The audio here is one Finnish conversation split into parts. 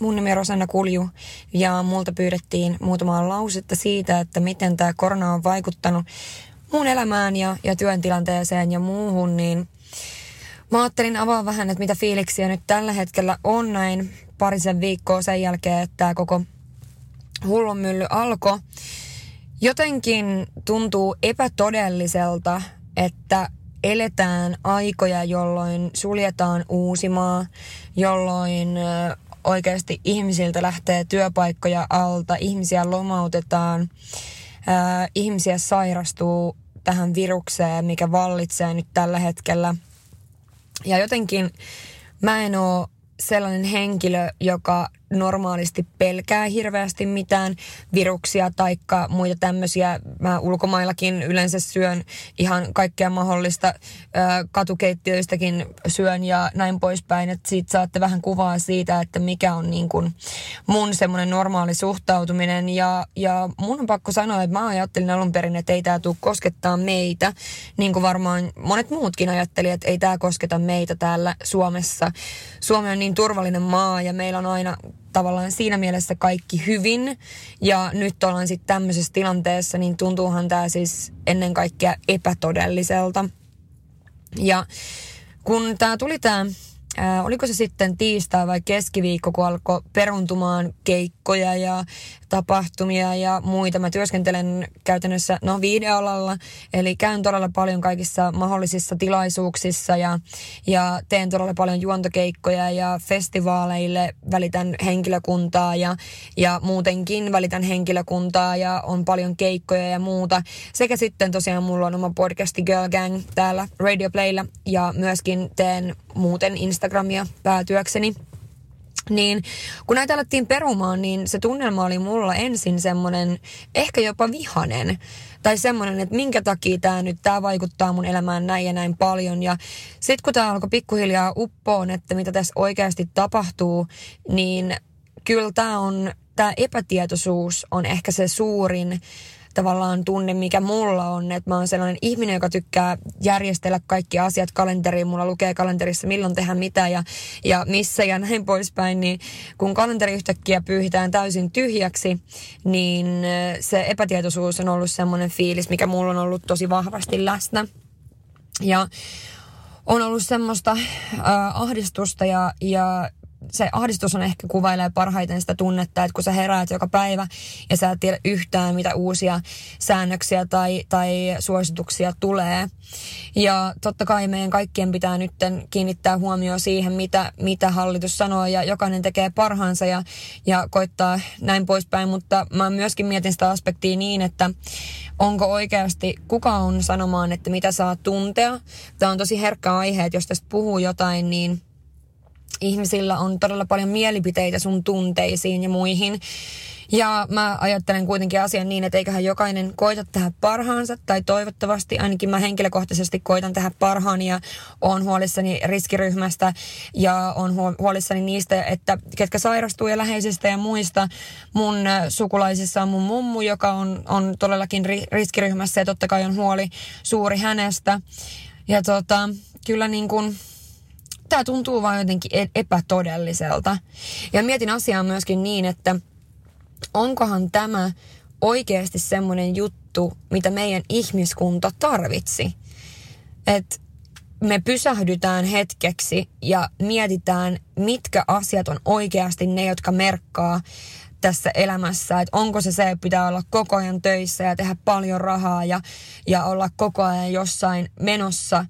Mun nimi on Rosanna Kulju ja multa pyydettiin muutamaa lausetta siitä, että miten tämä korona on vaikuttanut mun elämään ja, ja työn tilanteeseen ja muuhun, niin mä ajattelin avaa vähän, että mitä fiiliksiä nyt tällä hetkellä on näin parisen viikkoa sen jälkeen, että tämä koko hullunmylly alkoi. Jotenkin tuntuu epätodelliselta, että eletään aikoja, jolloin suljetaan Uusimaa, jolloin oikeasti ihmisiltä lähtee työpaikkoja alta, ihmisiä lomautetaan, ö, ihmisiä sairastuu tähän virukseen, mikä vallitsee nyt tällä hetkellä. Ja jotenkin mä en oo sellainen henkilö, joka normaalisti pelkää hirveästi mitään viruksia tai muita tämmöisiä. Mä ulkomaillakin yleensä syön ihan kaikkea mahdollista. Katukeittiöistäkin syön ja näin poispäin. Että siitä saatte vähän kuvaa siitä, että mikä on niin kuin mun semmoinen normaali suhtautuminen. Ja, ja mun on pakko sanoa, että mä ajattelin alun perin, että ei tämä tule koskettaa meitä. Niin kuin varmaan monet muutkin ajatteli, että ei tämä kosketa meitä täällä Suomessa. Suomi on niin turvallinen maa ja meillä on aina tavallaan siinä mielessä kaikki hyvin. Ja nyt ollaan sitten tämmöisessä tilanteessa, niin tuntuuhan tämä siis ennen kaikkea epätodelliselta. Ja kun tämä tuli tämä oliko se sitten tiistai vai keskiviikko, kun alkoi peruntumaan keikkoja ja tapahtumia ja muita. Mä työskentelen käytännössä no videoalalla, eli käyn todella paljon kaikissa mahdollisissa tilaisuuksissa ja, ja teen todella paljon juontokeikkoja ja festivaaleille välitän henkilökuntaa ja, ja muutenkin välitän henkilökuntaa ja on paljon keikkoja ja muuta. Sekä sitten tosiaan mulla on oma podcasti Girl Gang täällä Radio Playlla ja myöskin teen muuten Instagramia päätyökseni. Niin kun näitä alettiin perumaan, niin se tunnelma oli mulla ensin semmoinen ehkä jopa vihanen. Tai semmoinen, että minkä takia tämä nyt, tämä vaikuttaa mun elämään näin ja näin paljon. Ja sitten kun tämä alkoi pikkuhiljaa uppoon, että mitä tässä oikeasti tapahtuu, niin kyllä tämä on, tämä epätietoisuus on ehkä se suurin tavallaan tunne, mikä mulla on. Että mä oon sellainen ihminen, joka tykkää järjestellä kaikki asiat kalenteriin. Mulla lukee kalenterissa, milloin tehdään mitä ja, ja missä ja näin poispäin. Niin kun kalenteri yhtäkkiä pyyhitään täysin tyhjäksi, niin se epätietoisuus on ollut semmoinen fiilis, mikä mulla on ollut tosi vahvasti läsnä. Ja on ollut semmoista äh, ahdistusta ja, ja se ahdistus on ehkä kuvailee parhaiten sitä tunnetta, että kun sä heräät joka päivä ja sä et tiedä yhtään, mitä uusia säännöksiä tai, tai suosituksia tulee. Ja totta kai meidän kaikkien pitää nyt kiinnittää huomioon siihen, mitä, mitä hallitus sanoo ja jokainen tekee parhaansa ja, ja koittaa näin poispäin, mutta mä myöskin mietin sitä aspektia niin, että onko oikeasti, kuka on sanomaan, että mitä saa tuntea. Tämä on tosi herkkä aihe, että jos tästä puhuu jotain, niin ihmisillä on todella paljon mielipiteitä sun tunteisiin ja muihin. Ja mä ajattelen kuitenkin asian niin, että eiköhän jokainen koita tehdä parhaansa, tai toivottavasti ainakin mä henkilökohtaisesti koitan tehdä parhaani ja on huolissani riskiryhmästä ja on huolissani niistä, että ketkä sairastuu ja läheisistä ja muista. Mun sukulaisissa on mun mummu, joka on, on todellakin riskiryhmässä ja totta kai on huoli suuri hänestä. Ja tota, kyllä niin kuin tämä tuntuu vaan jotenkin e- epätodelliselta. Ja mietin asiaa myöskin niin, että onkohan tämä oikeasti semmoinen juttu, mitä meidän ihmiskunta tarvitsi. Että me pysähdytään hetkeksi ja mietitään, mitkä asiat on oikeasti ne, jotka merkkaa tässä elämässä, että onko se se, että pitää olla koko ajan töissä ja tehdä paljon rahaa ja, ja olla koko ajan jossain menossa,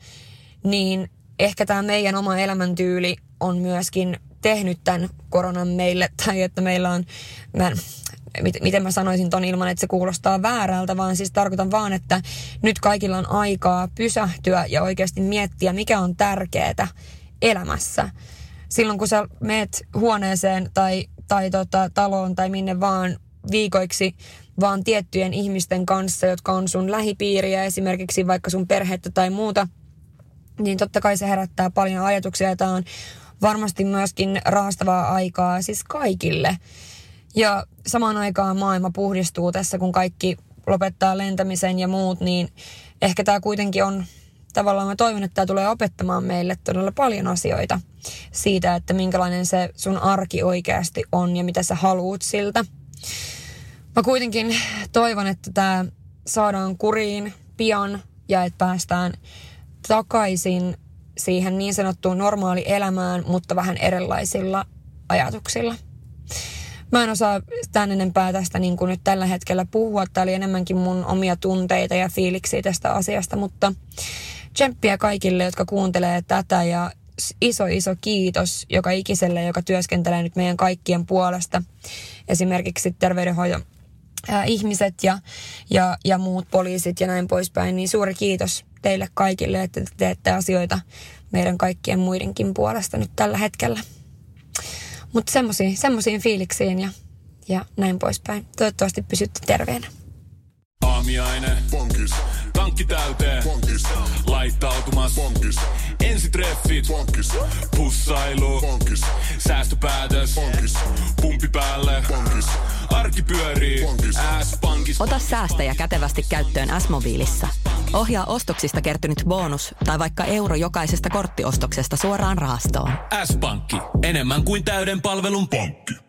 niin ehkä tämä meidän oma elämäntyyli on myöskin tehnyt tämän koronan meille, tai että meillä on, mä, miten mä sanoisin ton ilman, että se kuulostaa väärältä, vaan siis tarkoitan vaan, että nyt kaikilla on aikaa pysähtyä ja oikeasti miettiä, mikä on tärkeää elämässä. Silloin kun sä meet huoneeseen tai tai tota, taloon tai minne vaan viikoiksi vaan tiettyjen ihmisten kanssa, jotka on sun lähipiiriä, esimerkiksi vaikka sun perhettä tai muuta, niin totta kai se herättää paljon ajatuksia. Tämä on varmasti myöskin raastavaa aikaa siis kaikille. Ja samaan aikaan maailma puhdistuu tässä, kun kaikki lopettaa lentämisen ja muut, niin ehkä tämä kuitenkin on tavallaan mä toivon, että tämä tulee opettamaan meille todella paljon asioita siitä, että minkälainen se sun arki oikeasti on ja mitä sä haluut siltä. Mä kuitenkin toivon, että tämä saadaan kuriin pian ja että päästään takaisin siihen niin sanottuun normaali elämään, mutta vähän erilaisilla ajatuksilla. Mä en osaa tämän enempää tästä niin kuin nyt tällä hetkellä puhua. Tämä oli enemmänkin mun omia tunteita ja fiiliksiä tästä asiasta, mutta tsemppiä kaikille, jotka kuuntelee tätä ja iso, iso kiitos joka ikiselle, joka työskentelee nyt meidän kaikkien puolesta. Esimerkiksi terveydenhoidon ihmiset ja, ja, ja muut poliisit ja näin poispäin, niin suuri kiitos teille kaikille, että te teette asioita meidän kaikkien muidenkin puolesta nyt tällä hetkellä. Mutta semmoisiin, semmoisiin fiiliksiin ja, ja näin poispäin. Toivottavasti pysytte terveenä. Aamiaine. Bonkis. Tankki täyteen. Bonkis. Laittautumas. Bonkis. Ensitreffit. Bonkis. Pussailu. Bonkis. Säästöpäätös. Bonkis. Pumpi päälle. Bonkis. Arki pyörii. Bonkis. S-pankis. Ota säästäjä kätevästi käyttöön S-mobiilissa. Ohjaa ostoksista kertynyt bonus tai vaikka euro jokaisesta korttiostoksesta suoraan rahastoon. S-pankki. Enemmän kuin täyden palvelun pankki.